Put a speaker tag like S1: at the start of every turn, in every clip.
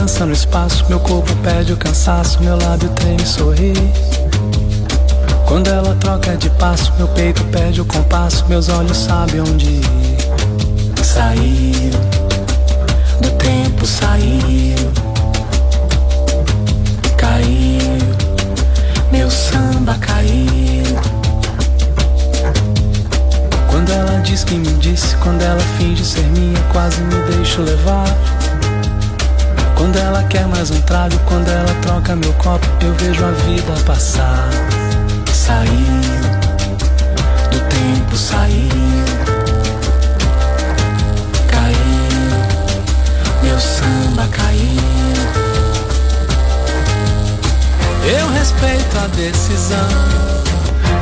S1: Dança no espaço, meu corpo perde o cansaço, meu lábio treme e sorri. Quando ela troca de passo, meu peito perde o compasso, meus olhos sabem onde ir. Saiu do tempo, saiu, caiu, meu samba caiu. Quando ela diz que me disse, quando ela finge ser minha, quase me deixo levar. Quando ela quer mais um trago, quando ela troca meu copo, eu vejo a vida passar. Saiu do tempo, saiu, caiu, meu samba caiu. Eu respeito a decisão,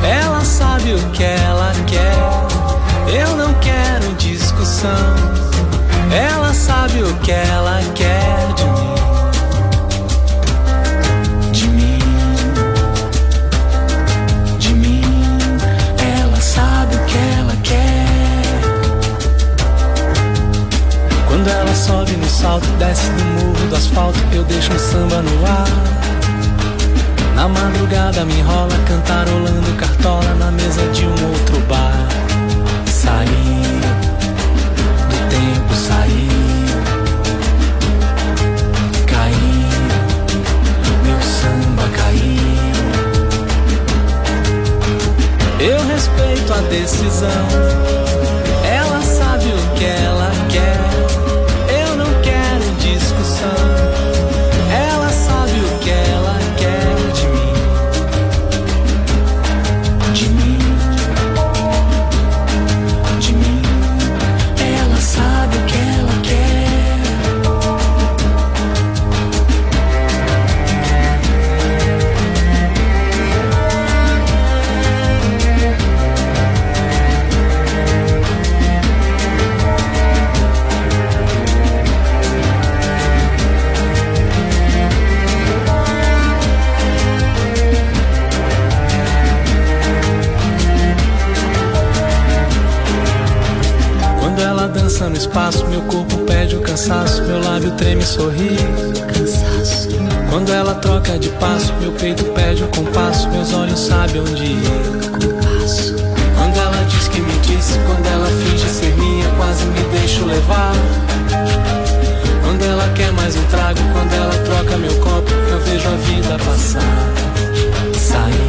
S1: ela sabe o que ela quer. Eu não quero discussão. Ela sabe o que ela quer salto, desce do morro do asfalto, eu deixo um samba no ar. Na madrugada me enrola, cantarolando cartola na mesa de um outro bar. Saí do tempo saiu, caiu, meu samba caiu. Eu respeito a decisão, espaço, meu corpo perde o cansaço, meu lábio treme e sorri.
S2: Cansaço.
S1: Quando ela troca de passo, meu peito perde o compasso, meus olhos sabem onde ir.
S2: Compasso.
S1: Quando ela diz que me disse, quando ela finge ser minha, quase me deixo levar. Quando ela quer mais um trago, quando ela troca meu copo, eu vejo a vida passar. Sair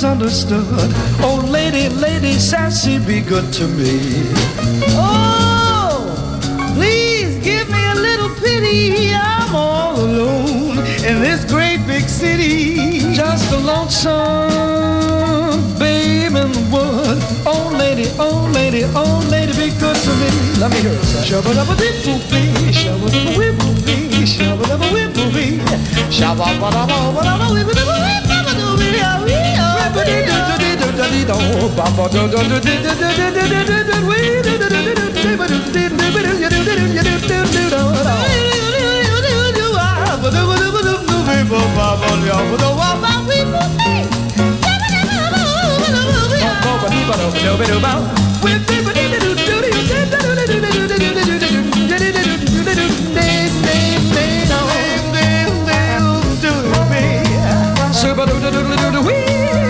S3: Misunderstood. Oh, lady, lady, sassy, be good to me.
S4: Oh, please give me a little pity. I'm all alone in this great big city.
S3: Just a lonesome babe in the wood. Oh lady, oh lady, oh lady, be good to me. Let me hear it. Shabba dabba dee boo bee, shabba dabba wee boo bee, shabba dabba wee boo bee, shabba dabba dabba dabba wee boo bee, wee dabba doo bee, wee
S5: dabba dee doo doo dee doo dee doo, baba doo doo doo dee doo doo doo doo doo doo, wee doo doo doo doo doo doo Super doodle doodle doodle wee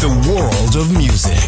S5: the
S6: world of music.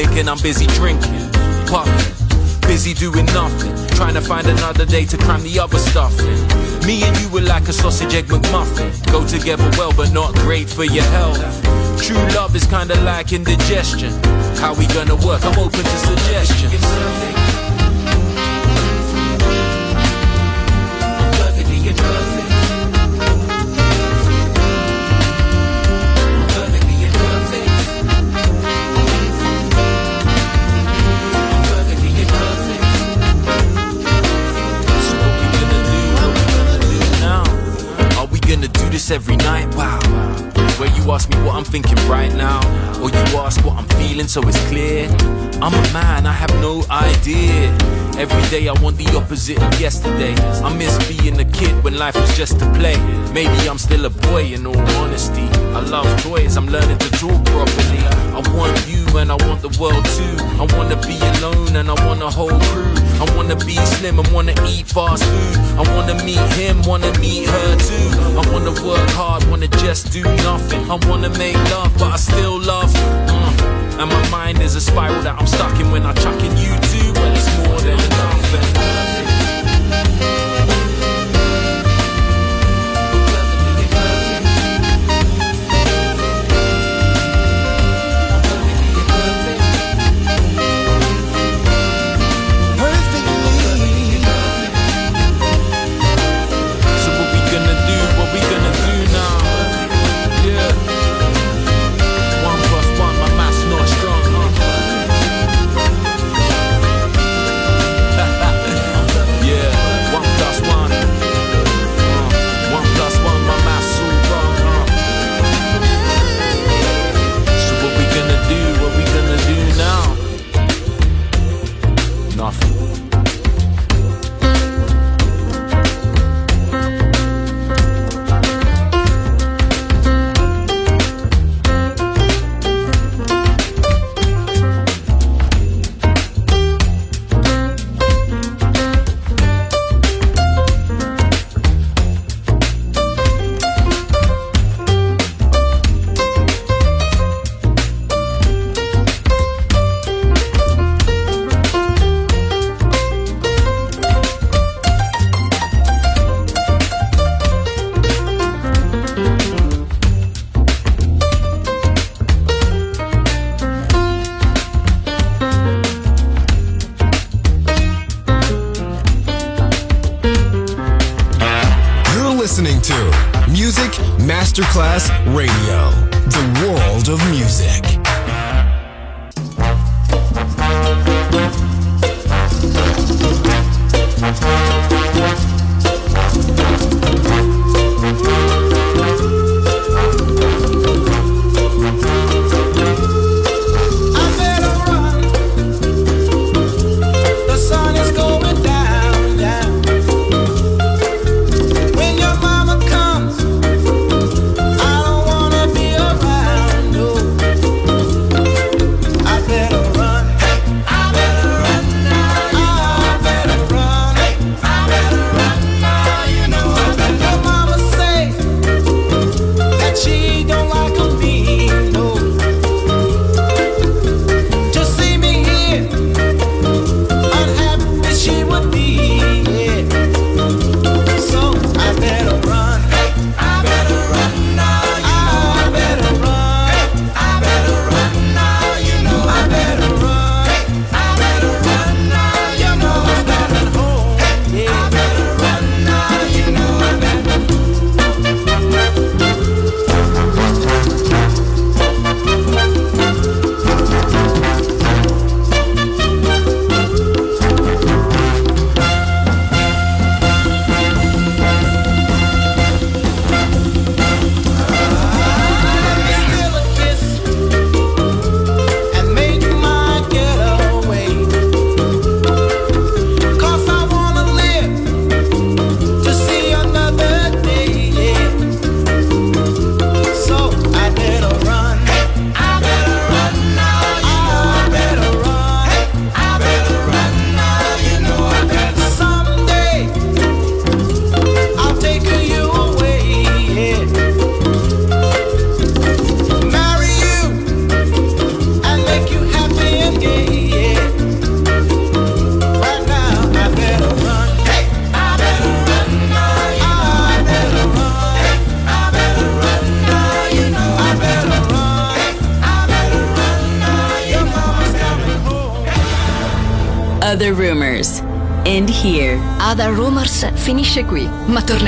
S7: Anytime we ain't linking, I'm busy drinking, puffing. Busy doing nothing, trying to find another day to cram the other stuff in. Me and you were like a sausage egg McMuffin. Go together well, but not great for your health. True love is kinda like indigestion. How we gonna work? I'm open to suggestions. I idea. Every day I want the opposite of yesterday. I miss being a kid when life was just a play. Maybe I'm still a boy in all honesty. I love toys, I'm learning to talk properly. I want you and I want the world too. I wanna be alone and I want a whole crew. I wanna be slim and wanna eat fast food. I wanna meet him, wanna meet her too. I wanna work hard, wanna just do nothing. I wanna make love, but I still love. And my mind is a spiral that I'm stuck in when I chuck in you too. Well, it's more than nothing.
S8: Finisce qui, ma tornerà